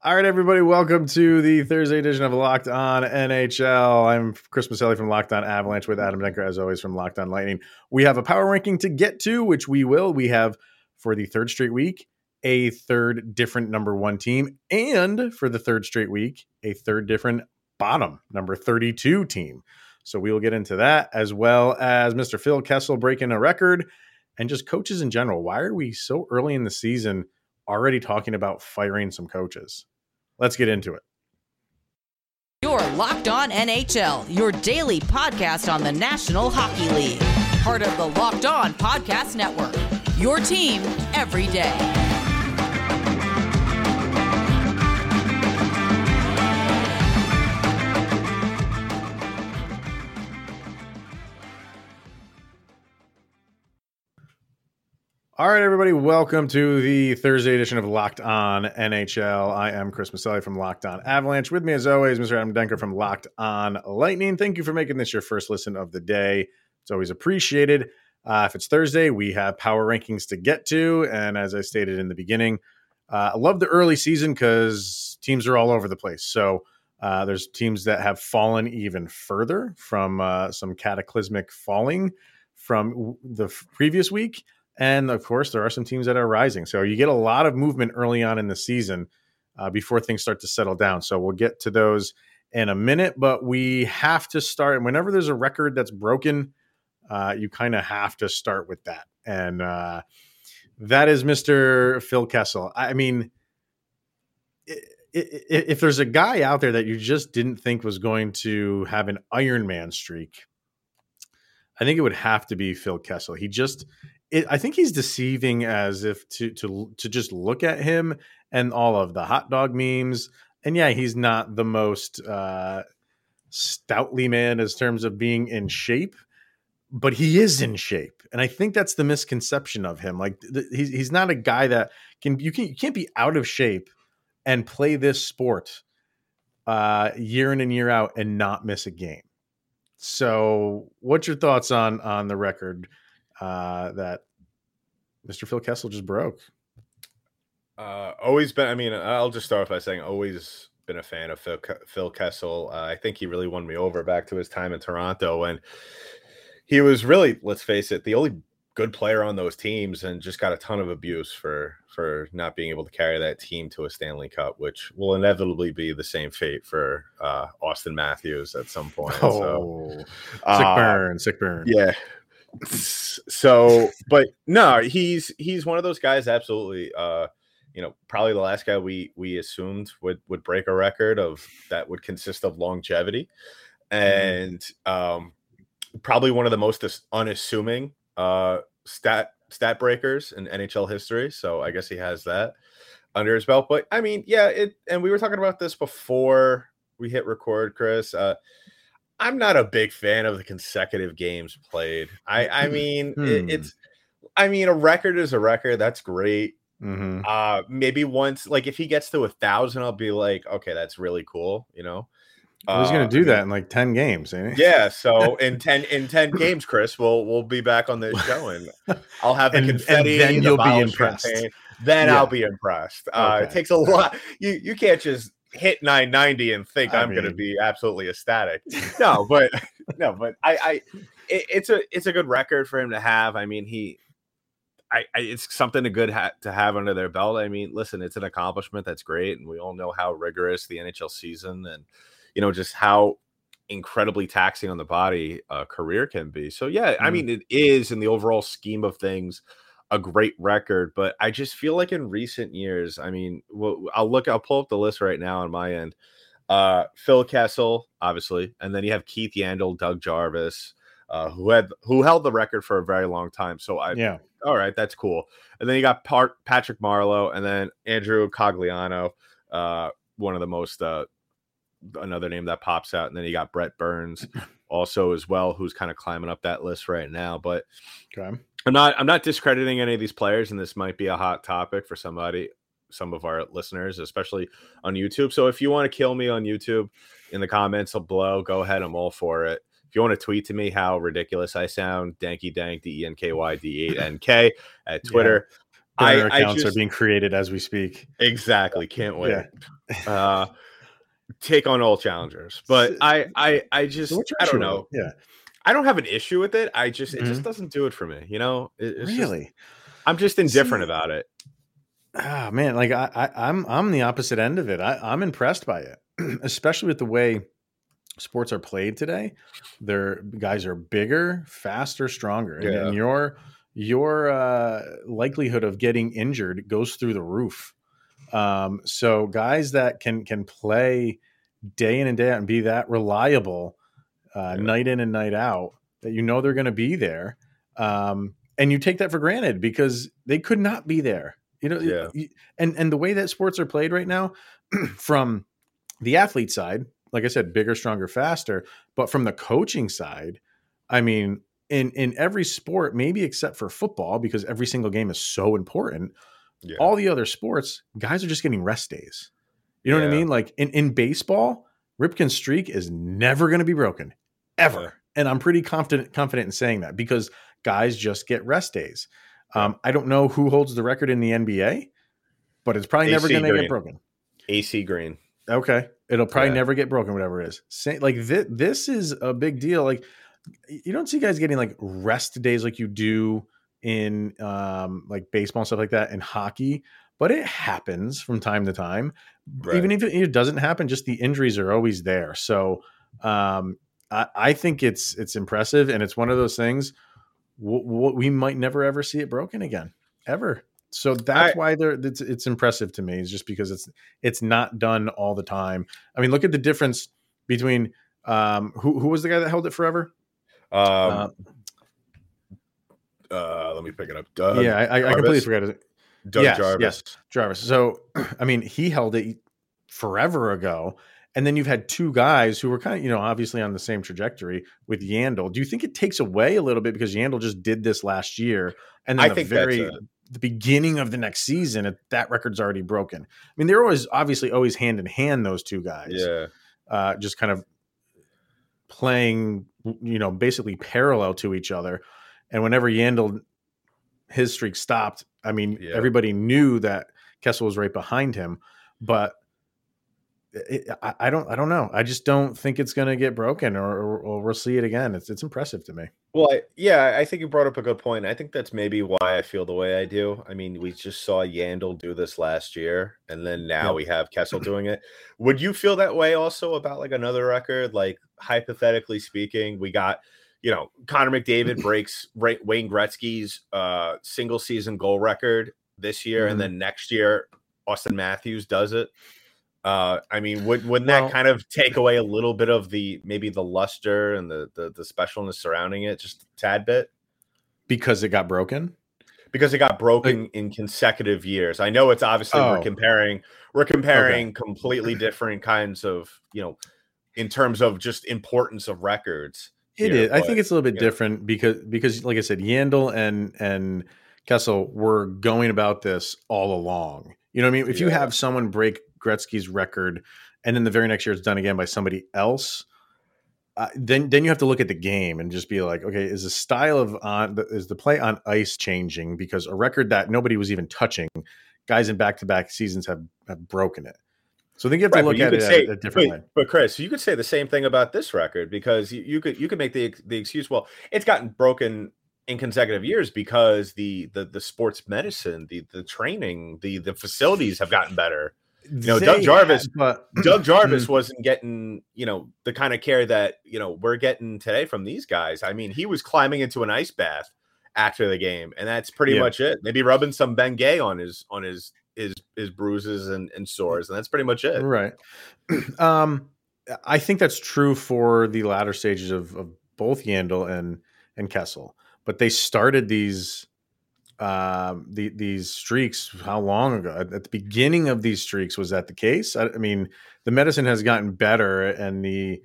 All right, everybody, welcome to the Thursday edition of Locked On NHL. I'm Chris Maselli from Locked On Avalanche with Adam Denker, as always, from Locked On Lightning. We have a power ranking to get to, which we will. We have for the third straight week a third different number one team, and for the third straight week, a third different bottom number 32 team. So we will get into that as well as Mr. Phil Kessel breaking a record and just coaches in general. Why are we so early in the season? Already talking about firing some coaches. Let's get into it. You're Locked On NHL, your daily podcast on the National Hockey League. Part of the Locked On Podcast Network. Your team every day. All right, everybody, welcome to the Thursday edition of Locked On NHL. I am Chris Maselli from Locked On Avalanche. With me, as always, Mr. Adam Denker from Locked On Lightning. Thank you for making this your first listen of the day. It's always appreciated. Uh, if it's Thursday, we have power rankings to get to. And as I stated in the beginning, uh, I love the early season because teams are all over the place. So uh, there's teams that have fallen even further from uh, some cataclysmic falling from the previous week and of course, there are some teams that are rising. So you get a lot of movement early on in the season uh, before things start to settle down. So we'll get to those in a minute, but we have to start. And whenever there's a record that's broken, uh, you kind of have to start with that. And uh, that is Mr. Phil Kessel. I mean, if there's a guy out there that you just didn't think was going to have an Iron Man streak, I think it would have to be Phil Kessel. He just it, I think he's deceiving as if to to to just look at him and all of the hot dog memes. And yeah, he's not the most uh, stoutly man as terms of being in shape, but he is in shape, and I think that's the misconception of him. Like th- he's he's not a guy that can you can you can't be out of shape and play this sport uh, year in and year out and not miss a game. So, what's your thoughts on on the record? Uh, that Mr. Phil Kessel just broke. Uh, always been. I mean, I'll just start off by saying always been a fan of Phil, Phil Kessel. Uh, I think he really won me over back to his time in Toronto, and he was really, let's face it, the only good player on those teams, and just got a ton of abuse for for not being able to carry that team to a Stanley Cup, which will inevitably be the same fate for uh, Auston Matthews at some point. Oh, so, sick uh, burn, sick burn. Yeah, so but no he's he's one of those guys absolutely uh you know probably the last guy we we assumed would would break a record of that would consist of longevity. Mm-hmm. and um probably one of the most unassuming uh stat stat breakers in NHL history. So I guess he has that under his belt. But I mean yeah it and we were talking about this before we hit record Chris. Uh I'm not a big fan of the consecutive games played. I I mean hmm. it, it's I mean a record is a record. That's great. Mm-hmm. Uh maybe once like if he gets to a thousand, I'll be like, okay, that's really cool, you know. Uh, He's gonna do that in like 10 games, Yeah, so in 10 in 10 games, Chris, we'll we'll be back on this show and I'll have the and, confetti and then you'll be impressed. Champagne. Then yeah. I'll be impressed. Uh okay. it takes a lot. You you can't just hit 990 and think I am going to be absolutely ecstatic. No, but no, but I, I it, it's a it's a good record for him to have. I mean, he, I, I it's something to good ha- to have under their belt. I mean, listen, it's an accomplishment that's great, and we all know how rigorous the NHL season and you know just how incredibly taxing on the body a career can be. So yeah, mm. I mean, it is in the overall scheme of things a great record, but I just feel like in recent years, I mean, well, I'll look, I'll pull up the list right now on my end. Uh, Phil Kessel, obviously, and then you have Keith Yandle, Doug Jarvis, uh, who had who held the record for a very long time. So I, yeah, all right, that's cool. And then you got Part, Patrick Marleau, and then Andrew Cogliano, uh, one of the most uh, another name that pops out, and then you got Brent Burns also as well, who's kind of climbing up that list right now. But okay. I'm not I'm not discrediting any of these players, and this might be a hot topic for somebody, some of our listeners, especially on YouTube. So if you want to kill me on YouTube in the comments below, go ahead. I'm all for it. If you want to tweet to me how ridiculous I sound, Danky Dank D E N K Y D E N K at Twitter. Burner I, accounts just, are being created as we speak. Exactly. Can't wait. Yeah. uh, take on all challengers, but I, I, I just, so I don't know. Yeah. I don't have an issue with it. I just, it mm-hmm. just doesn't do it for me. You know, it, really. Just, I'm just indifferent See, about it. Ah, man, like I, I, I'm, I'm the opposite end of it. I, I'm impressed by it, especially with the way sports are played today. Their guys are bigger, faster, stronger, yeah. and your your uh, likelihood of getting injured goes through the roof. Um, so guys that can can play day in and day out and be that reliable uh, yeah. night in and night out that you know they're going to be there, um, and you take that for granted because they could not be there. You know, yeah. and and the way that sports are played right now, from the athlete side, like I said, bigger, stronger, faster. But from the coaching side, I mean, in in every sport, maybe except for football, because every single game is so important. Yeah. All the other sports, guys are just getting rest days. You know yeah. what I mean? Like in, in baseball, Ripken's streak is never going to be broken, ever. And I'm pretty confident confident in saying that because guys just get rest days. Um, I don't know who holds the record in the NBA, but it's probably AC never going to get broken. AC Green. Okay. It'll probably yeah. never get broken, whatever it is. Say, like this, this is a big deal. Like you don't see guys getting like rest days like you do in um, like baseball and stuff like that in hockey, but it happens from time to time. Right. Even if it doesn't happen, just the injuries are always there. So um, I, I, think it's it's impressive, and it's one of those things. W- w- we might never ever see it broken again, ever. So that's I, why they're it's, it's impressive to me is just because it's it's not done all the time. I mean, look at the difference between um, who who was the guy that held it forever? Um, uh, uh, let me pick it up. Doug yeah, I, I completely forgot it. Doug yes, Jarvis. Yes, Jarvis. So, I mean, he held it forever ago, and then you've had two guys who were kind of, you know, obviously on the same trajectory with Yandle. Do you think it takes away a little bit because Yandle just did this last year, and then I the think very the beginning of the next season, that record's already broken. I mean, they're always obviously always hand in hand those two guys. Yeah, uh, just kind of playing, you know, basically parallel to each other. And whenever Yandle his streak stopped, I mean, yeah. everybody knew that Kessel was right behind him, but it, I, I, don't I don't know. I just don't think it's going to get broken or, or, or, we'll see it again. It's it's impressive to me. Well, I, yeah, I think you brought up a good point. I think that's maybe why I feel the way I do. I mean, we just saw Yandle do this last year, and then now we have Kessel doing it. Would you feel that way also about like another record? Like hypothetically speaking, we got you know Connor McDavid breaks Wayne Gretzky's uh, single season goal record this year, mm-hmm. and then next year Auston Matthews does it. Uh, I mean, would, wouldn't well, that kind of take away a little bit of the maybe the luster and the, the the specialness surrounding it, just a tad bit? Because it got broken. Because it got broken like, in consecutive years. I know it's obviously oh. we're comparing we're comparing okay. completely different kinds of you know in terms of just importance of records. It here, is. But, I think it's a little bit yeah. different because because like I said, Yandle and and Kessel were going about this all along. You know what I mean? If yeah. you have someone break Gretzky's record, and then the very next year it's done again by somebody else. Uh, then then you have to look at the game and just be like, okay, is the style of on is the play on ice changing because a record that nobody was even touching, guys in back to back seasons have have broken it. So I think you have to right, look at it say, a, a different wait, way. But Chris, you could say the same thing about this record because you, you could you could make the the excuse, well, it's gotten broken in consecutive years because the the the sports medicine, the the training, the the facilities have gotten better. You know, Doug Jarvis, have, but Doug Jarvis mm. wasn't getting, you know, the kind of care that, you know, we're getting today from these guys. I mean, he was climbing into an ice bath after the game, and that's pretty yeah. much it. Maybe rubbing some Bengay on his on his his his bruises and, and sores, and that's pretty much it. Right. Um I think that's true for the latter stages of, of both Yandle and and Kessel. But they started these um, the, these streaks how long ago at, at, the beginning of these streaks was that the case I, I, mean the medicine has gotten better and the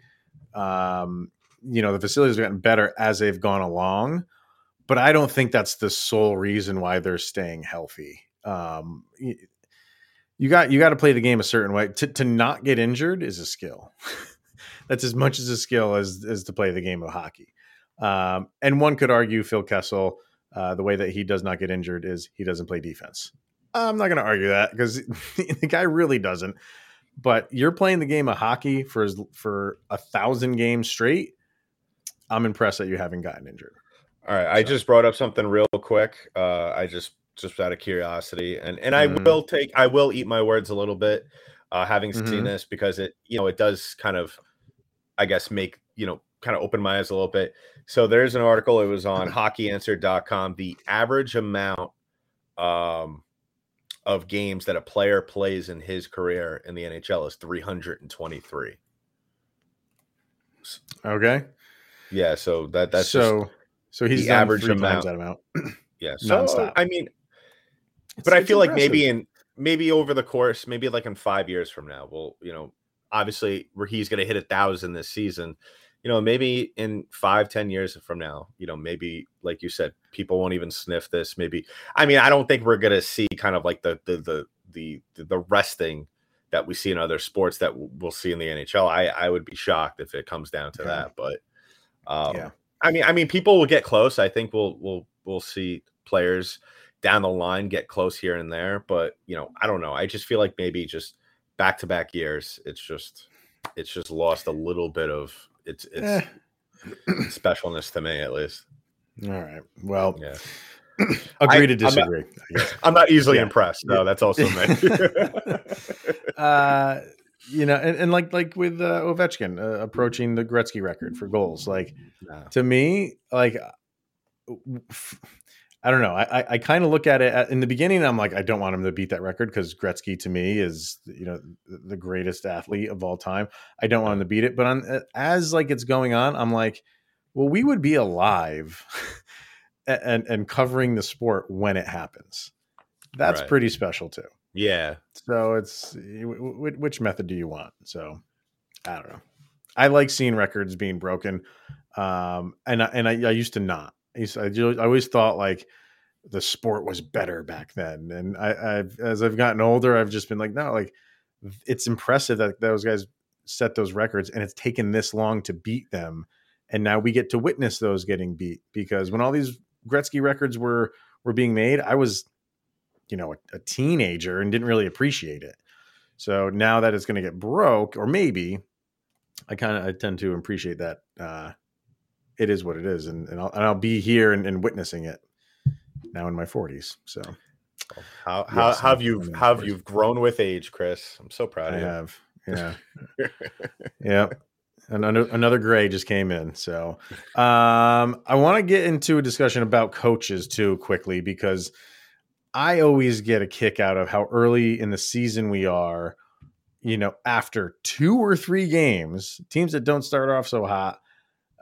um, you know the facilities have gotten better as they've gone along but i don't think that's the sole reason why they're staying healthy um, you, got you got to play the game a certain way to, to not get injured is a skill that's as much as a skill as as to play the game of hockey um, and one could argue phil kessel uh, the way that he does not get injured is he doesn't play defense. I'm not going to argue that because the guy really doesn't. But you're playing the game of hockey for for a thousand games straight. I'm impressed that you haven't gotten injured. All right, I just brought up something real quick. Uh, I just just out of curiosity, and and I mm-hmm. will take I will eat my words a little bit, uh, having mm-hmm. seen this because it you know it does kind of, I guess make you know kind of open my eyes a little bit. So there's an article. It was on HockeyAnswer.com. The average amount um, of games that a player plays in his career in the NHL is 323. Okay. Yeah. So that that's so so he's the average amount. that amount. yeah. So Non-stop. I mean, it's, but I feel impressive. like maybe in maybe over the course, maybe like in five years from now, we'll you know obviously where he's going to hit a thousand this season you know, maybe in five, ten years from now, you know, maybe like you said, people won't even sniff this. Maybe, I mean, I don't think we're gonna see kind of like the the the the the resting that we see in other sports that we'll see in the NHL. I I would be shocked if it comes down to that, but um, yeah. I mean, I mean, people will get close. I think we'll we'll we'll see players down the line get close here and there, but you know, I don't know. I just feel like maybe just back to back years, it's just it's just lost a little bit of it's it's eh. specialness to me at least. All right. Well, yeah. agree I, to disagree. I'm not, I'm not easily yeah. impressed. No, that's also me. uh, you know, and, and, like like with uh, Ovechkin uh, approaching the Gretzky record for goals, like no. to me, like I don't know. I, I kind of look at it at, in the beginning. I'm like, I don't want him to beat that record because Gretzky to me is, you know, the greatest athlete of all time. I don't want him mm-hmm. to beat it. But on, uh, as like it's going on, I'm like, well, we would be alive and and covering the sport when it happens. That's right. pretty special too. Yeah. So it's which method do you want? So I don't know. I like seeing records being broken, um, and I, and I, I used to not. I, I always thought like the sport was better back then, and I, I've as I've gotten older, I've just been like, no, like it's impressive that those guys set those records, and it's taken this long to beat them, and now we get to witness those getting beat because when all these Gretzky records were were being made, I was, you know, a, a teenager and didn't really appreciate it. So now that it's going to get broke, or maybe I kind of I tend to appreciate that uh, it is what it is, and and I'll, and I'll be here and, and, witnessing it now in my 40s. So, how how, yes, how have you how have you grown with age, Chris? I'm so proud I of you. have, yeah, yeah. And another, another gray just came in. So, um, I want to get into a discussion about coaches too quickly because I always get a kick out of how early in the season we are. You know, after two or three games, teams that don't start off so hot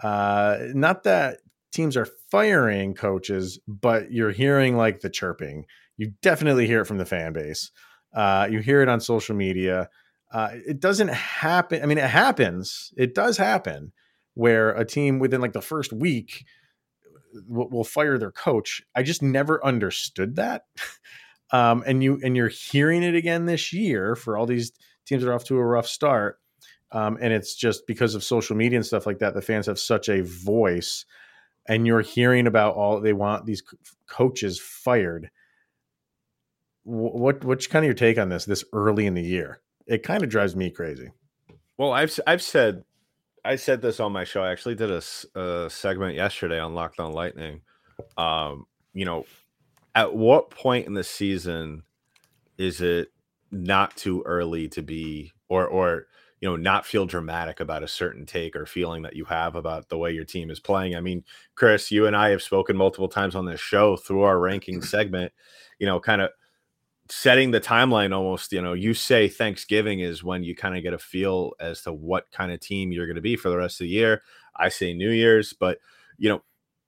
uh, not that teams are firing coaches, but you're hearing like the chirping. You definitely hear it from the fan base. Uh, you hear it on social media. Uh, it doesn't happen. I mean, it happens. It does happen where a team within like the first week will, will fire their coach. I just never understood that. um, and you and you're hearing it again this year for all these teams that are off to a rough start. Um, and it's just because of social media and stuff like that, the fans have such a voice, and you're hearing about all they want these coaches fired. What what's kind of your take on this this early in the year? It kind of drives me crazy. Well, I've I've said I said this on my show. I actually did a, a segment yesterday on Locked On Lightning. Um, you know, at what point in the season is it not too early to be or or you know not feel dramatic about a certain take or feeling that you have about the way your team is playing. I mean chris you and i have spoken multiple times on this show through our ranking segment you know kind of setting the timeline almost you know you say thanksgiving is when you kind of get a feel as to what kind of team you're going to be for the rest of the year. I say new year's but you know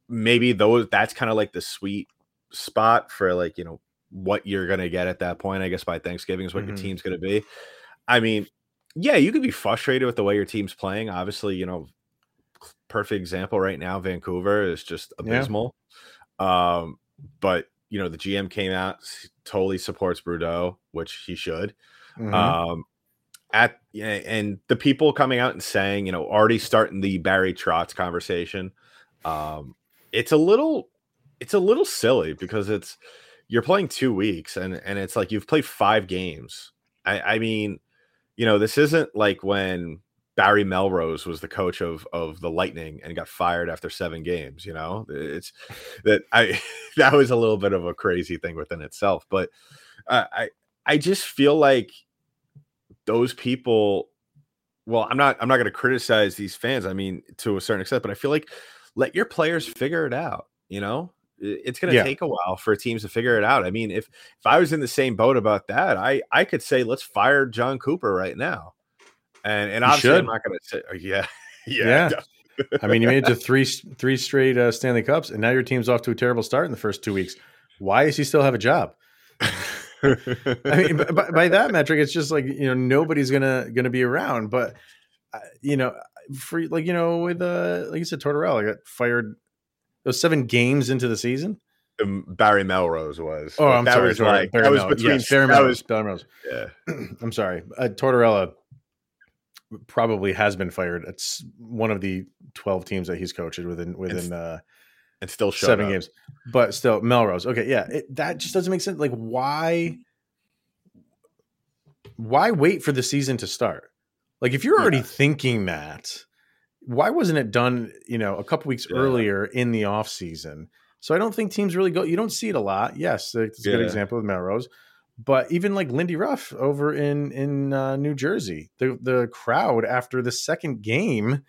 maybe those that's kind of like the sweet spot for like you know what you're going to get at that point i guess by thanksgiving is what mm-hmm. your team's going to be. I mean yeah, you could be frustrated with the way your team's playing. Obviously, you know, perfect example right now, Vancouver is just abysmal. Yeah. Um, but you know, the GM came out, totally supports Boudreau, which he should. Mm-hmm. Um, at and the people coming out and saying, you know, already starting the Barry Trotz conversation. Um, it's a little it's a little silly because it's you're playing two weeks and and it's like you've played five games. I, I mean, you know, this isn't like when Barry Melrose was the coach of of the Lightning and got fired after seven games. You know, it's that I that was a little bit of a crazy thing within itself. But uh, I I just feel like those people. Well, I'm not I'm not going to criticize these fans. I mean, to a certain extent, but I feel like let your players figure it out. You know, it's going to yeah. take a while for teams to figure it out. I mean, if if I was in the same boat about that, I I could say let's fire Jon Cooper right now and and obviously, should. I'm not going to say, oh, yeah, yeah. yeah. I mean, you made it to three three straight uh, Stanley Cups, and now your team's off to a terrible start in the first two weeks. Why does he still have a job? I mean, by, by, that metric, it's just like you know nobody's gonna gonna be around. But uh, you know, for like you know, with uh, like you said, Tortorella got fired. Those seven games into the season. Um, Barry Melrose was. Oh, I'm that sorry. Was like, Barry that was between yes, Barry Melrose. Was, Barry Melrose. Yeah. I'm sorry. Uh, Tortorella probably has been fired. It's one of the twelve teams that he's coached within within and, uh, and still seven up. games. But still, Melrose. Okay, yeah, it, that just doesn't make sense. Like, why? Why wait for the season to start? Like, if you're already yeah. thinking that, why wasn't it done? You know, a couple weeks yeah. earlier in the off season. So I don't think teams really go. You don't see it a lot. Yes, it's a yeah. good example with Melrose but even like Lindy Ruff over in in uh, New Jersey, the the crowd after the second game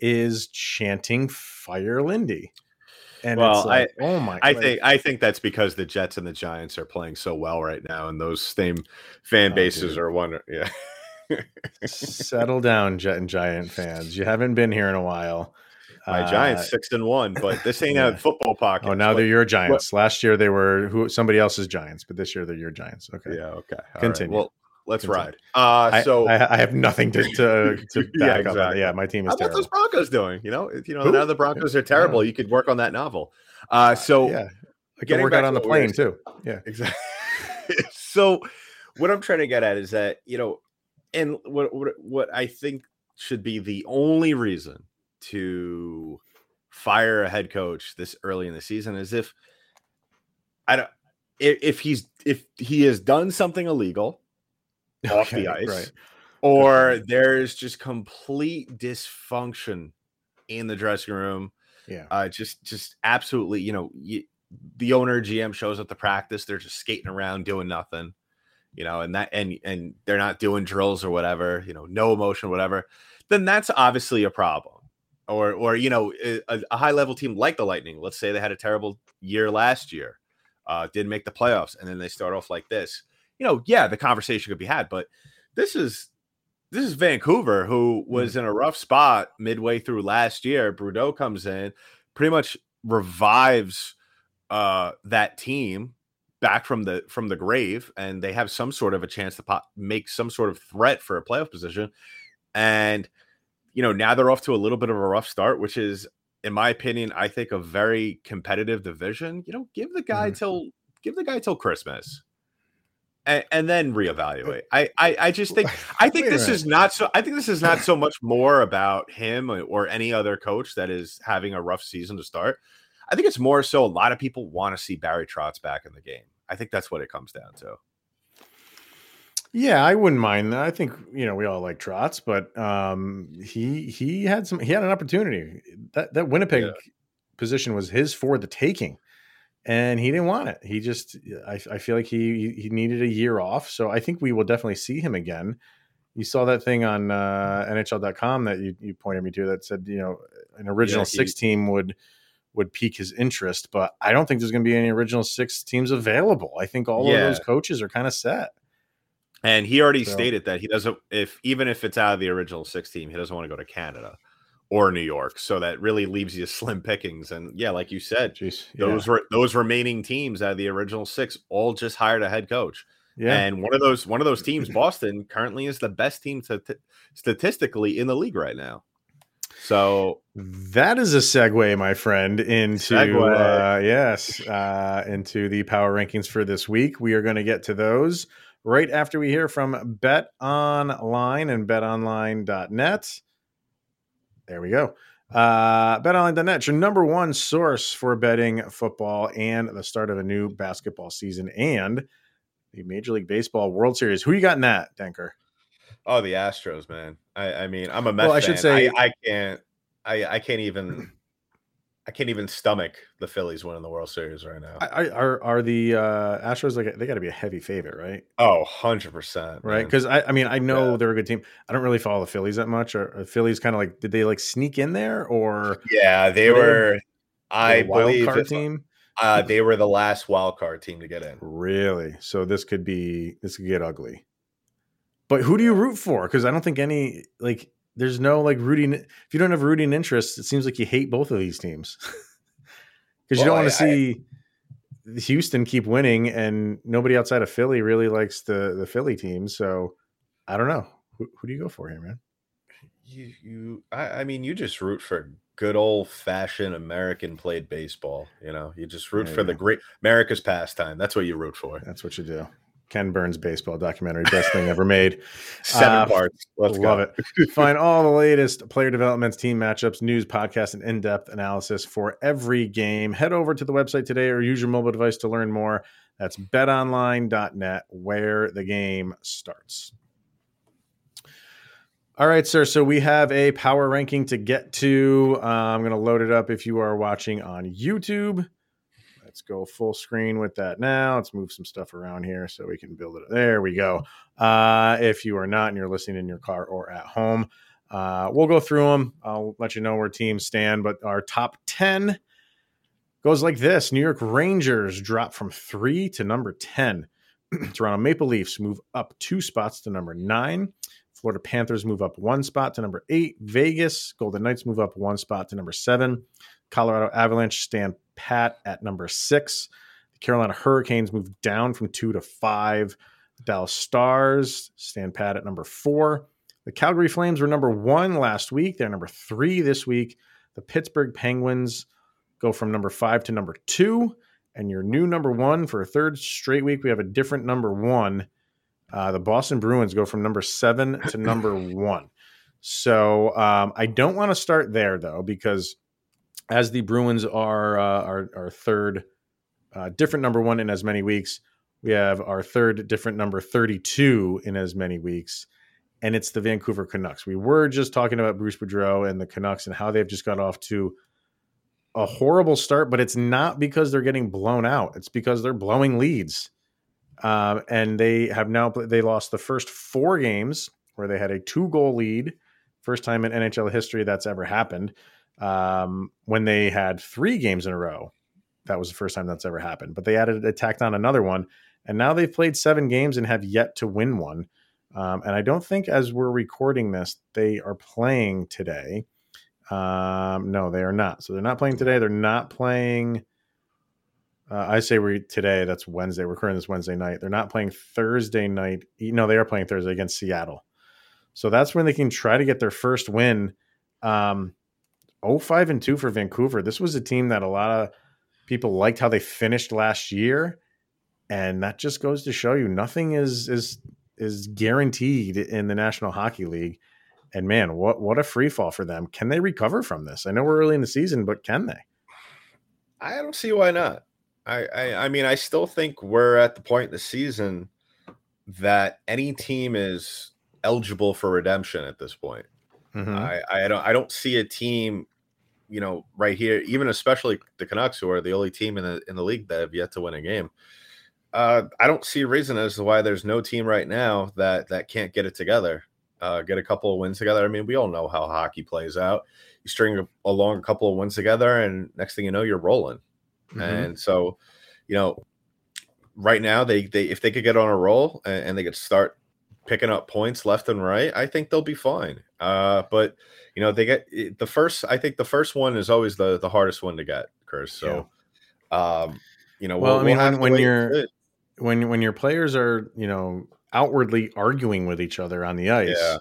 is chanting "Fire Lindy." And well, like, I oh my, I like, think I think that's because the Jets and the Giants are playing so well right now, and those same fan oh, bases oh, are one. Yeah, settle down, Jet and Giant fans. You haven't been here in a while. My uh, Giants six and one, but this ain't yeah. a football pocket. Oh, now they're your Giants. What? Last year they were who somebody else's Giants, but this year they're your Giants. Okay. Yeah. Okay. All Continue. Right. Well, let's Continue. ride. Uh, so I, I, have nothing to to, to back yeah, exactly. up. Yeah, my team is. How those Broncos doing? You know, you know who? now the Broncos are terrible. You could work on that novel. Uh, so yeah, I can work out on the plane too. Yeah, exactly. so what I'm trying to get at is that you know, and what what what I think should be the only reason to fire a head coach this early in the season is if I don't if, he's if he has done something illegal okay, off the ice right. or there's just complete dysfunction in the dressing room yeah. uh just just absolutely you know you, the owner gm shows up to practice they're just skating around doing nothing you know and that and and they're not doing drills or whatever you know no emotion whatever then that's obviously a problem or or you know a, a, high level team like the Lightning. Let's say they had a terrible year last year, uh, didn't make the playoffs, and then they start off like this. You know, yeah, the conversation could be had, but this is this is Vancouver, who was mm. in a rough spot midway through last year. Boudreau comes in, pretty much revives uh, that team back from the from the grave, and they have some sort of a chance to pop, make some sort of threat for a playoff position. And you know, now they're off to a little bit of a rough start, which is, in my opinion, I think a very competitive division. You know, give the guy mm-hmm. till give the guy till Christmas. And, and, then reevaluate. I, I, I just think I think this is not so. I think this is not so much more about him or any other coach that is having a rough season to start. I think it's more so a lot of people want to see Barry Trotz back in the game. I think that's what it comes down to. Yeah, I wouldn't mind that. I think you know we all like Trotz, but um, he he had some he had an opportunity. That that Winnipeg yeah. position was his for the taking, and he didn't want it. He just I, I feel like he he needed a year off. So I think we will definitely see him again. You saw that thing on uh, NHL.com that you you pointed me to that said you know an original yeah, he, six team would would pique his interest, but I don't think there's going to be any original six teams available. I think all yeah. of those coaches are kind of set. And he already so. stated that he doesn't, if even if it's out of the original six team, he doesn't want to go to Canada or New York. So that really leaves you slim pickings. And yeah, like you said, Jeez, yeah. those were those remaining teams out of the original six all just hired a head coach. Yeah. And one of those one of those teams, Boston, currently is the best team to, t- statistically in the league right now. So that is a segue, my friend, into uh, yes, uh, into the power rankings for this week. We are going to get to those right after we hear from Bet Online and betonline.net. There we go. Uh, BetOnline.net, your number one source for betting football and the start of a new basketball season and the Major League Baseball World Series. Who you got in that, Denker? Oh, the Astros, man. I, I mean, I'm a Mets well, I should say I, I can't. I, I can't even I can't even stomach the Phillies winning the World Series right now. I, are are the uh, Astros like they got to be a heavy favorite, right? Oh, 100 percent, right? Because I, I mean, I know yeah. they're a good team. I don't really follow the Phillies that much. Or, Phillies kind of like did they like sneak in there or? Yeah, they were. I believe card team. Uh, they were the last wild card team to get in. Really? So this could be this could get ugly. But who do you root for? Because I don't think any like there's no like rooting. If you don't have rooting interest, it seems like you hate both of these teams because well, you don't want to see I, Houston keep winning, and nobody outside of Philly really likes the the Philly team. So I don't know. Who, who do you go for here, man? You, you, I, I mean, you just root for good old fashioned American played baseball. You know, you just root for the great America's pastime. That's what you root for. That's what you do. Ken Burns baseball documentary, best thing ever made. Seven uh, parts. Let's love go. it. Find all the latest player developments, team matchups, news, podcasts, and in depth analysis for every game. Head over to the website today or use your mobile device to learn more. That's betonline.net, where the game starts. All right, sir. So we have a power ranking to get to. Uh, I'm going to load it up if you are watching on YouTube. Let's go full screen with that now. Let's move some stuff around here so we can build it. There we go. Uh, if you are not and you're listening in your car or at home, uh, we'll go through them. I'll let you know where teams stand. But our top 10 goes like this New York Rangers drop from three to number 10. Toronto Maple Leafs move up two spots to number nine. Florida Panthers move up one spot to number eight. Vegas Golden Knights move up one spot to number seven. Colorado Avalanche stand pat at number six. The Carolina Hurricanes move down from two to five. The Dallas Stars stand pat at number four. The Calgary Flames were number one last week. They're number three this week. The Pittsburgh Penguins go from number five to number two. And your new number one for a third straight week, we have a different number one. Uh, the Boston Bruins go from number seven to number one. So um, I don't want to start there though, because as the Bruins are uh, our, our third uh, different number one in as many weeks. We have our third different number 32 in as many weeks, and it's the Vancouver Canucks. We were just talking about Bruce Boudreau and the Canucks and how they've just got off to a horrible start, but it's not because they're getting blown out. It's because they're blowing leads. Um, and they have now they lost the first four games where they had a two goal lead, first time in NHL history that's ever happened. Um, when they had three games in a row, that was the first time that's ever happened. But they added, attacked on another one, and now they've played seven games and have yet to win one. Um, and I don't think, as we're recording this, they are playing today. Um, no, they are not. So they're not playing today. They're not playing. Uh, I say we today. That's Wednesday. We're recording this Wednesday night. They're not playing Thursday night. No, they are playing Thursday against Seattle. So that's when they can try to get their first win. Um, 05 and 2 for Vancouver. This was a team that a lot of people liked how they finished last year. And that just goes to show you nothing is is is guaranteed in the National Hockey League. And man, what what a free fall for them. Can they recover from this? I know we're early in the season, but can they? I don't see why not. I, I, I mean, I still think we're at the point in the season that any team is eligible for redemption at this point. Mm-hmm. I, I don't I don't see a team, you know, right here, even especially the Canucks, who are the only team in the in the league that have yet to win a game. Uh, I don't see a reason as to why there's no team right now that that can't get it together, uh, get a couple of wins together. I mean, we all know how hockey plays out. You string along a couple of wins together, and next thing you know, you're rolling. Mm-hmm. And so, you know, right now they they if they could get on a roll and, and they could start picking up points left and right, I think they'll be fine. Uh, but you know, they get the first. I think the first one is always the the hardest one to get, Chris. So, yeah. um, you know, well, we'll, I mean, we'll when, when you're when when your players are you know outwardly arguing with each other on the ice. Yeah.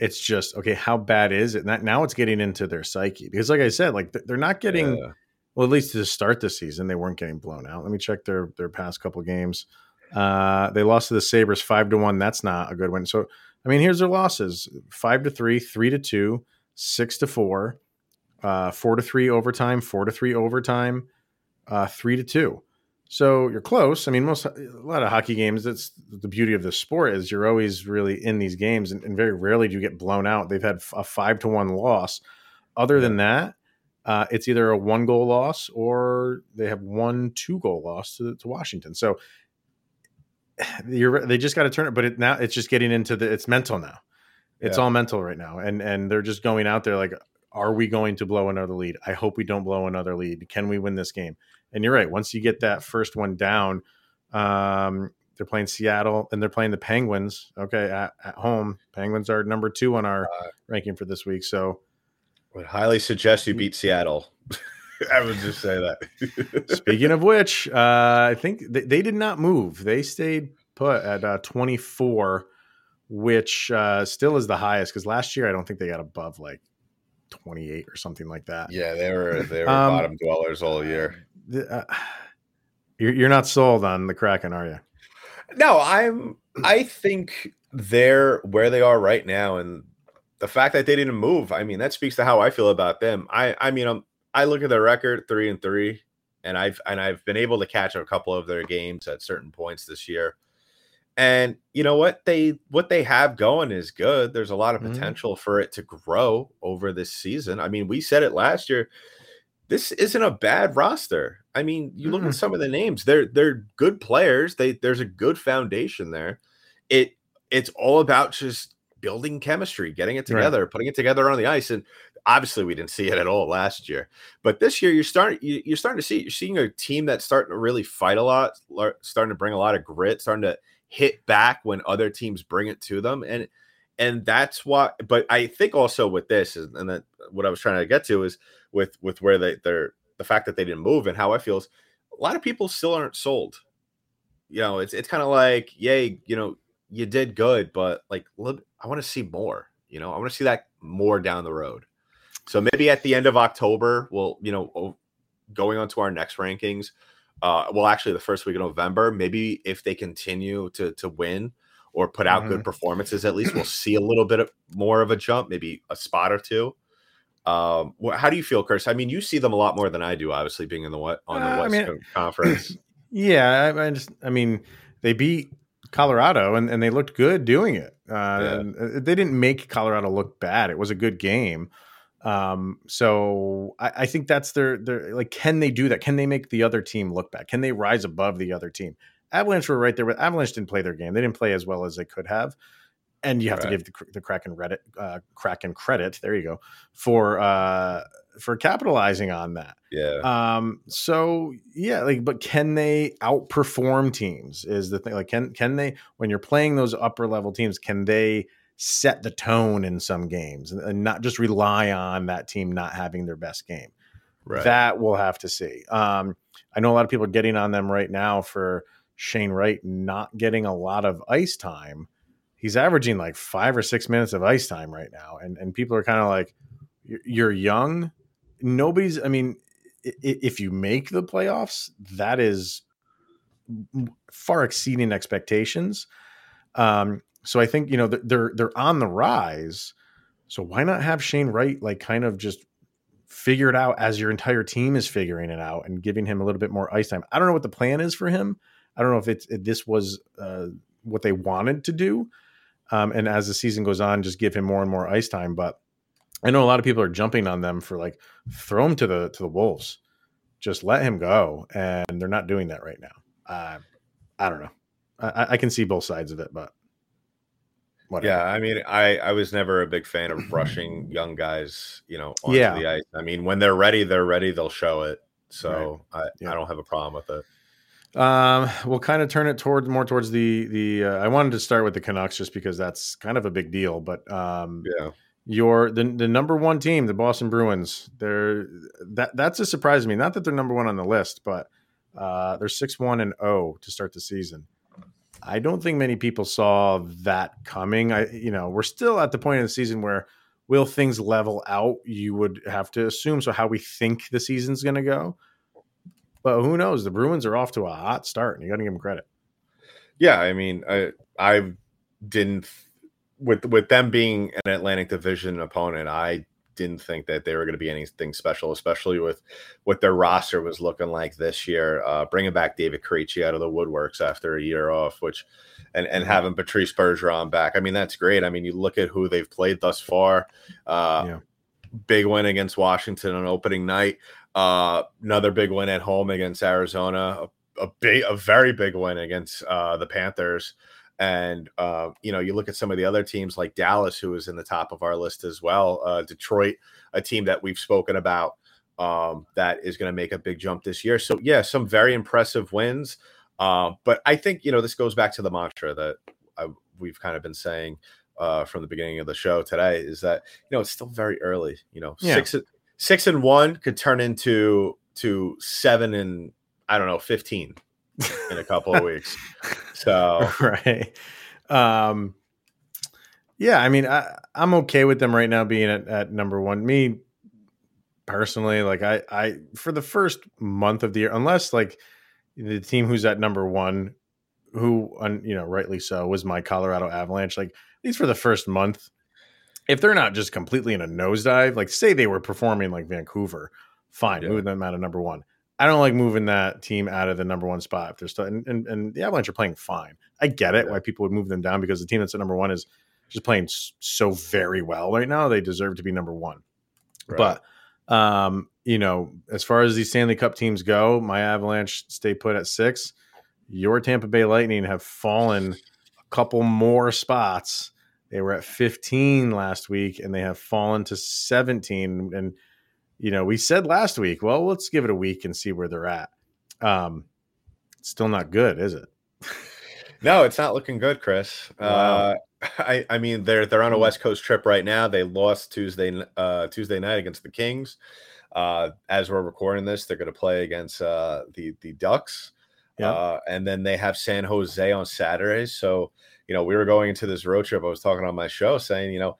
It's just okay. How bad is it? That now it's getting into their psyche because, like I said, like they're not getting. Yeah. Well, at least to start the season, they weren't getting blown out. Let me check their their past couple games. Uh, they lost to the Sabres five to one. That's not a good win. So, I mean, here's their losses: five to three, three to two, six to four, uh, four to three overtime, four to three overtime, uh, three to two. So you're close. I mean, most a lot of hockey games. That's the beauty of the sport is you're always really in these games, and, and very rarely do you get blown out. They've had a five to one loss. Other than that, uh, it's either a one goal loss or they have one two goal loss to, to Washington. So you're they just got to turn it, but it now it's just getting into the it's mental now. It's yeah. all mental right now, and and they're just going out there like, are we going to blow another lead? I hope we don't blow another lead. Can we win this game? And you're right. Once you get that first one down, um, they're playing Seattle and they're playing the Penguins. Okay, at, at home, Penguins are number two on our uh, ranking for this week. So, would highly suggest you beat Seattle. I would just say that. Speaking of which, uh, I think they, they, did not move. They stayed put at uh, 24, which uh, still is the highest because last year I don't think they got above like 28 or something like that. Yeah, they were they were um, bottom dwellers all year uh, you're, you're not sold on the Kraken, are you? No, I'm. I think they're where they are right now, and the fact that they didn't move. I mean, that speaks to how I feel about them. I. I mean, I'm. I look at their record, three and three, and I've and I've been able to catch a couple of their games at certain points this year. And you know what they what they have going is good. There's a lot of mm-hmm. potential mm-hmm. for it to grow over this season. I mean, we said it last year this isn't a bad roster. I mean, you look mm. at some of the names; they're they're good players. They there's a good foundation there. It it's all about just building chemistry, getting it together, right. putting it together on the ice. And obviously, we didn't see it at all last year. But this year, you're starting you, you're starting to see you're seeing a team that's starting to really fight a lot, starting to bring a lot of grit, starting to hit back when other teams bring it to them, and and that's why. But I think also with this, and that what I was trying to get to is with with where they they're the fact that they didn't move and how I feel is a lot of people still aren't sold. You know, it's it's kind of like, yay, you know, you did good, but like, look, I want to see more. You know, I want to see that more down the road. So maybe at the end of October, we'll, you know, going on to our next rankings. Uh, well, actually, the first week of November, maybe if they continue to to win or put out mm-hmm. good performances, at least we'll see a little bit of, more of a jump, maybe a spot or two. Um, how do you feel, Chris? I mean, you see them a lot more than I do, obviously, being in the what on the uh, West I mean, Conference. Yeah, I, I, just, I mean, they beat Colorado and, and they looked good doing it. Uh, yeah. Uh, they didn't make Colorado look bad. It was a good game. Um, so I, I, think that's their, their like, can they do that? Can they make the other team look bad? Can they rise above the other team? Avalanche were right there, but Avalanche didn't play their game. They didn't play as well as they could have and you have right. to give the, the Kraken Reddit uh, Kraken credit. There you go for uh, for capitalizing on that. Yeah. Um. So yeah, like, but can they outperform teams? Is the thing like can can they when you're playing those upper level teams? Can they set the tone in some games and not just rely on that team not having their best game? Right. That we'll have to see. Um. I know a lot of people are getting on them right now for Shane Wright not getting a lot of ice time he's averaging like five or six minutes of ice time right now, and and people are kind of like, "You're young." Nobody's. I mean, if you make the playoffs, that is far exceeding expectations. Um, so I think you know they're they're on the rise. So why not have Shane Wright like kind of just figure it out as your entire team is figuring it out and giving him a little bit more ice time. I don't know what the plan is for him. I don't know if it's if this was uh, what they wanted to do, um, and as the season goes on, just give him more and more ice time. But I know a lot of people are jumping on them for like throw him to the to the wolves, just let him go, and they're not doing that right now. Uh, I don't know. I, I can see both sides of it, but Whatever. Yeah, I mean, I I was never a big fan of rushing young guys, you know, onto yeah. the ice. I mean, when they're ready, they're ready. They'll show it. So right. I, yeah. I don't have a problem with it. Um, we'll kind of turn it towards more towards the the. Uh, I wanted to start with the Canucks just because that's kind of a big deal. But um, yeah, your the the number one team, the Boston Bruins. They're that that's a surprise to me. Not that they're number one on the list, but uh, they're six one and zero oh to start the season. I don't think many people saw that coming. I you know we're still at the point of the season where will things level out? You would have to assume. So how we think the season's going to go but who knows? The Bruins are off to a hot start, and you got to give them credit. Yeah, I mean, I I didn't with with them being an Atlantic Division opponent. I didn't think that they were going to be anything special, especially with what their roster was looking like this year. Uh, bringing back David Krejci out of the woodworks after a year off, which and and mm-hmm. having Patrice Bergeron back. I mean, that's great. I mean, you look at who they've played thus far. Uh, yeah. Big win against Washington on opening night. Uh, another big win at home against Arizona. A, a big, a very big win against uh, the Panthers. And uh, you know, you look at some of the other teams like Dallas, who is in the top of our list as well. Uh, Detroit, a team that we've spoken about um, that is going to make a big jump this year. So yeah, some very impressive wins. Uh, but I think you know this goes back to the mantra that I, we've kind of been saying uh, from the beginning of the show today is that you know it's still very early. You know, yeah. six six and one could turn into to seven and I don't know fifteen in a couple of weeks. So right, um, yeah. I mean, I, I'm okay with them right now being at, at number one. Me personally, like I, I for the first month of the year, unless like the team who's at number one, who you know rightly so was my Colorado Avalanche. Like at least for the first month, if they're not just completely in a nosedive, like say they were performing like Vancouver, fine, yeah. move them out of number one. I don't like moving that team out of the number one spot if they're still and, and, and the Avalanche are playing fine. I get it yeah. why people would move them down because the team that's at number one is just playing so very well right now. They deserve to be number one. Right. But um, you know, as far as these Stanley Cup teams go, my Avalanche stay put at six. Your Tampa Bay Lightning have fallen a couple more spots. They were at 15 last week and they have fallen to 17. And you know, we said last week, well, let's give it a week and see where they're at. Um, still not good, is it? no, it's not looking good, Chris. Wow. Uh, I, I mean, they're they're on a hmm. West Coast trip right now. They lost Tuesday uh, Tuesday night against the Kings. Uh, as we're recording this, they're going to play against uh, the the Ducks, yeah. uh, and then they have San Jose on Saturday. So, you know, we were going into this road trip. I was talking on my show saying, you know,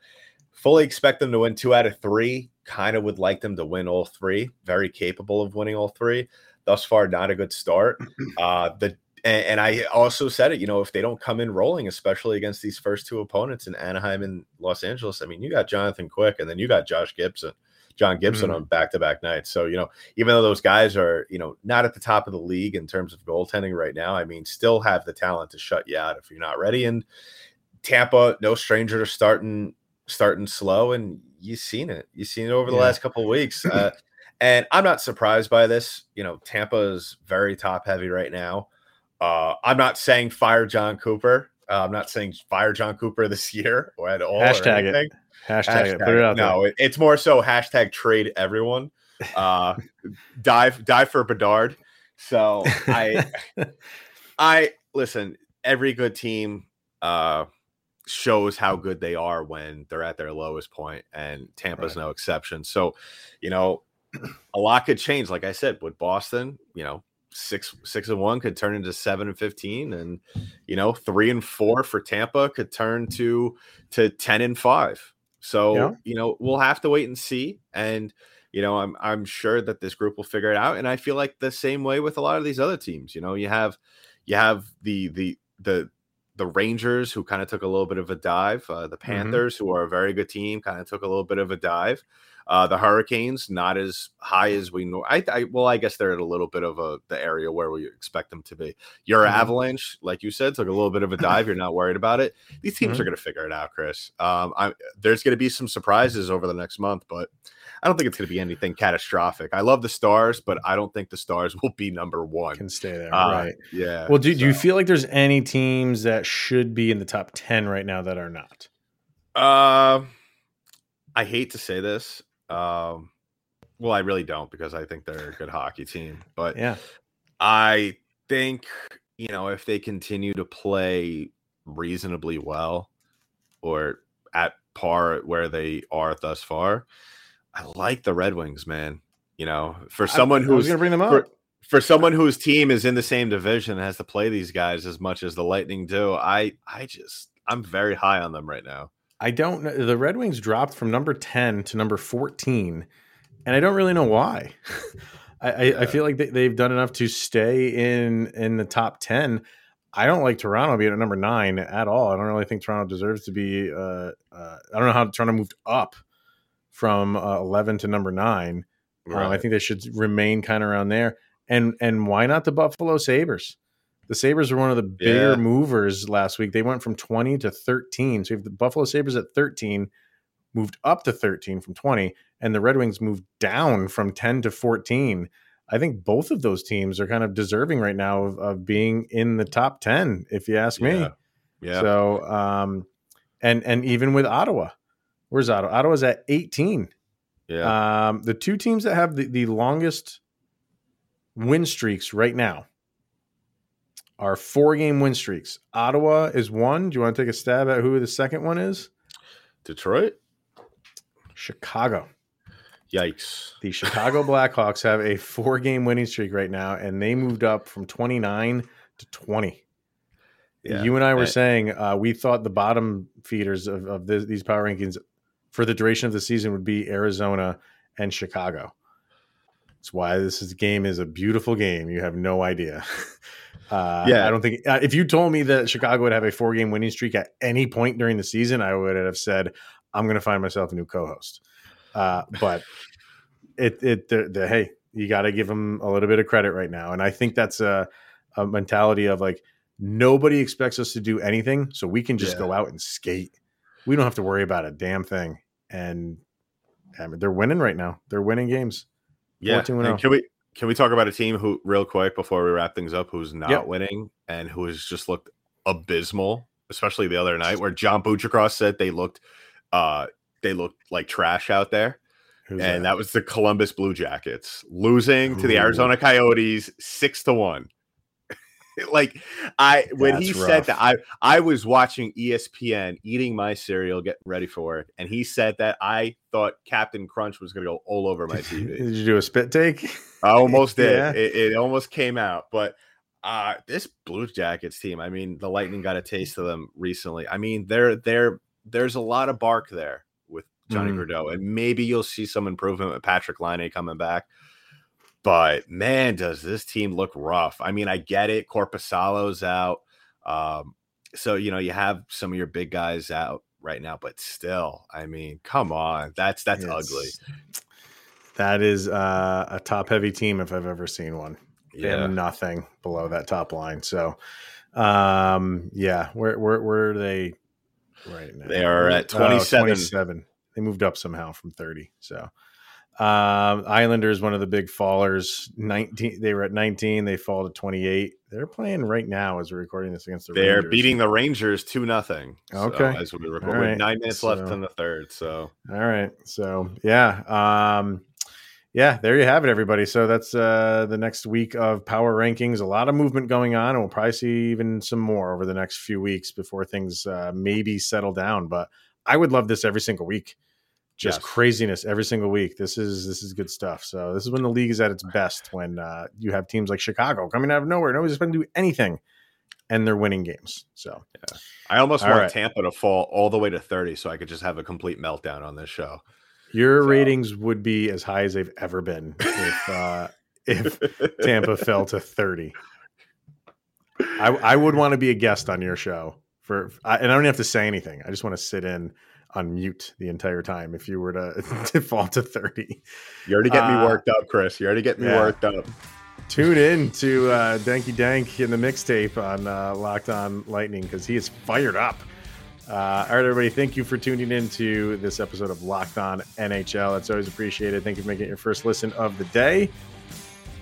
fully expect them to win two out of three kind of would like them to win all three. Very capable of winning all three. Thus far, not a good start. Uh, the and, and, I also said it. You know, if they don't come in rolling, especially against these first two opponents in Anaheim and Los Angeles, I mean, you got Jonathan Quick, and then you got Josh Gibson, John Gibson mm-hmm. on back to back nights. So you know, even though those guys are you know not at the top of the league in terms of goaltending right now, I mean, still have the talent to shut you out if you're not ready. And Tampa, no stranger to starting starting slow, and you've seen it. You've seen it over the yeah. last couple of weeks. Uh, and I'm not surprised by this. You know, Tampa is very top heavy right now. Uh, I'm not saying fire Jon Cooper. Uh, I'm not saying fire Jon Cooper this year or at all. Hashtag it. Hashtag, hashtag, it. Put it out no, it, it's more so hashtag trade everyone. Uh, dive dive for Bedard. So I I listen. Every good team uh, shows how good they are when they're at their lowest point, and Tampa's right. no exception. So, you know, a lot could change. Like I said, with Boston, you know, six six and one could turn into seven and fifteen, and you know, three and four for Tampa could turn to to ten and five. So yeah. you know, we'll have to wait and see. And you know, I'm I'm sure that this group will figure it out. And I feel like the same way with a lot of these other teams. You know, you have you have the the the the Rangers, who kind of took a little bit of a dive. Uh, the mm-hmm. Panthers, mm-hmm. who are a very good team, kind of took a little bit of a dive. Uh, the Hurricanes, not as high as we know. I, I, well, I guess they're at a little bit of a the area where we expect them to be. Your mm-hmm. Avalanche, like you said, took a little bit of a dive. You're not worried about it. These teams mm-hmm. are going to figure it out, Chris. Um, I, there's going to be some surprises over the next month, but I don't think it's going to be anything catastrophic. I love the Stars, but I don't think the Stars will be number one. Can stay there, uh, right? Yeah. Well, do, so. do you feel like there's any teams that should be in the top ten right now that are not? Uh, I hate to say this. Um, well, I really don't because I think they're a good hockey team, but yeah, I think you know if they continue to play reasonably well or at par where they are thus far, I like the Red Wings, man. You know, for someone I, who's going to bring them up. For, for someone whose team is in the same division and has to play these guys as much as the Lightning do, I I just I'm very high on them right now. I don't know. The Red Wings dropped from number 10 to number 14, and I don't really know why. I, I, I, feel like they, have done enough to stay in in the top 10. I don't like Toronto being at number nine at all. I don't really think Toronto deserves to be. Uh, uh, I don't know how Toronto moved up from uh, 11 to number nine. Right. Um, I think they should remain kind of around there. And and why not the Buffalo Sabres? The Sabres were one of the bigger yeah. movers last week. They went from 20 to 13. So you have the Buffalo Sabres at 13, moved up to 13 from 20, and the Red Wings moved down from 10 to 14. I think both of those teams are kind of deserving right now of, of being in the top 10, if you ask me. Yeah. yeah. So, um, and and even with Ottawa, where's Ottawa? Ottawa's at 18. Yeah. Um, the two teams that have the, the longest win streaks right now are four game win streaks. Ottawa is one. Do you want to take a stab at who the second one is? Detroit? Chicago. Yikes. The Chicago Blackhawks have a four game winning streak right now, and they moved up from 29 to 20. Yeah, you and I were saying uh, we thought the bottom feeders of, of this, these power rankings for the duration of the season would be Arizona and Chicago. That's why this is, game is a beautiful game. You have no idea. Uh, yeah, I don't think uh, if you told me that Chicago would have a four game winning streak at any point during the season, I would have said I'm going to find myself a new co-host. Uh, but it it the, the hey, you got to give them a little bit of credit right now, and I think that's a, a mentality of like nobody expects us to do anything, so we can just yeah. go out and skate. We don't have to worry about a damn thing, and I mean, they're winning right now. They're winning games. Yeah, oh. can we can we talk about a team who real quick before we wrap things up who's not yep. winning and who has just looked abysmal, especially the other night where John Buccigross said they looked uh they looked like trash out there. Who's and that? that? was the Columbus Blue Jackets losing Ooh. to the Arizona Coyotes six to one. like I when That's he rough. said that, I I was watching ESPN, eating my cereal, getting ready for work, and he said that I thought Captain Crunch was going to go all over my TV. did you do a spit take? I almost did. Yeah. It, it almost came out, but uh this Blue Jackets team, I mean, the Lightning got a taste of them recently. I mean, they're they're there's a lot of bark there with Johnny mm. and maybe you'll see some improvement with Patrik Laine coming back. But man, does this team look rough? I mean, I get it. Korpisalo's out, um, so you know you have some of your big guys out right now, but still, I mean, come on, that's that's it's, ugly. That is uh, a top heavy team if I've ever seen one. Yeah. have nothing below that top line. So, um, yeah, where where where are they right now. They are at 27. 27. They moved up somehow from 30. So um, Islanders, one of the big fallers. 19. They were at 19. They fall to 28. They're playing right now as we're recording this against the. They're Rangers. beating the Rangers two nothing. Okay, so, as we record, right. nine minutes so, left in the third. So all right. So yeah. Um, yeah, there you have it, everybody. So that's uh, the next week of power rankings. A lot of movement going on, and we'll probably see even some more over the next few weeks before things uh, maybe settle down. But I would love this every single week. Just yes. craziness every single week. This is this is good stuff. So this is when the league is at its best. When uh, you have teams like Chicago coming out of nowhere, nobody's going to do anything, and they're winning games. So yeah. I almost all want right. Tampa to fall all the way to thirty, so I could just have a complete meltdown on this show. Your so. ratings would be as high as they've ever been if uh, if Tampa fell to thirty. I, I would want to be a guest on your show for, I, and I don't have to say anything. I just want to sit in on mute the entire time if you were to, to fall to 30. You already get uh, me worked up, Chris. You already get me yeah. worked up. Tune in to uh, Danky Dank in the mixtape on uh, Locked On Lightning because he is fired up. Uh, all right, everybody, thank you for tuning in to this episode of Locked On NHL. It's always appreciated. Thank you for making it your first listen of the day.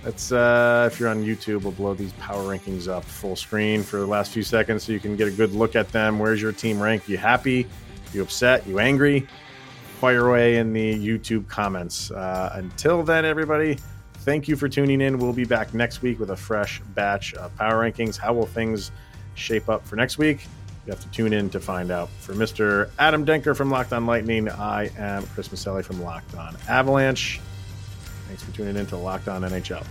Let's, uh, if you're on YouTube, we'll blow these power rankings up full screen for the last few seconds so you can get a good look at them. Where's your team rank? You happy? You upset? You angry? Fire away in the YouTube comments. Uh, until then, everybody, thank you for tuning in. We'll be back next week with a fresh batch of power rankings. How will things shape up for next week? You have to tune in to find out. For Mr. Adam Denker from Locked On Lightning, I am Chris Maselli from Locked On Avalanche. Thanks for tuning in to Locked On NHL.